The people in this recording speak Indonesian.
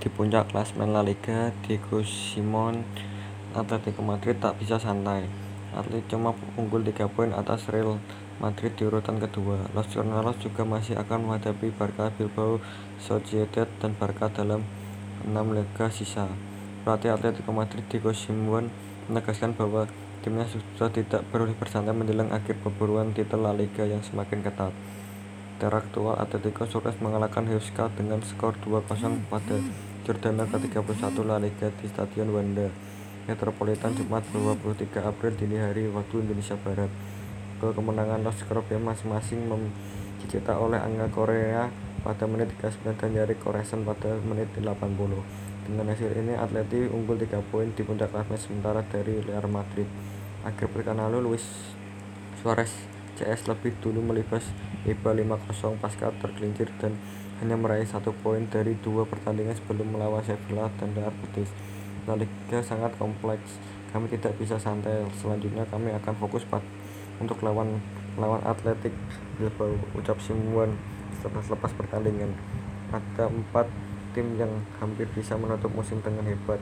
Di puncak klasemen La Liga, Diego Simeone Atletico Madrid tak bisa santai. Atlet cuma unggul 3 poin atas Real Madrid di urutan kedua. Los Jornalos juga masih akan menghadapi Barca Bilbao Sociedad dan Barca dalam 6 laga sisa. Pelatih Atletico Madrid Diego Simeone menegaskan bahwa timnya sudah tidak perlu bersantai menjelang akhir perburuan titel La Liga yang semakin ketat. Teraktual Atletico sukses mengalahkan Huesca dengan skor 2-0 pada Jordana ke-31 La Liga di Stadion Wanda Metropolitan Jumat 23 April dini hari waktu Indonesia Barat. Gol kemenangan Los Scorpions masing-masing dicetak oleh Angga Korea pada menit 39 dan Yari Koresan pada menit 80. Dengan hasil ini Atleti unggul 3 poin di puncak klasemen sementara dari Real Madrid. Akhir pekan lalu Luis Suarez CS lebih dulu melibas IPA 5-0 pasca tergelincir dan hanya meraih satu poin dari dua pertandingan sebelum melawan Sevilla dan Real Betis. La Liga sangat kompleks, kami tidak bisa santai. Selanjutnya kami akan fokus untuk lawan lawan Atletik Bilbao, ucap Simuan setelah lepas pertandingan. Ada empat tim yang hampir bisa menutup musim dengan hebat.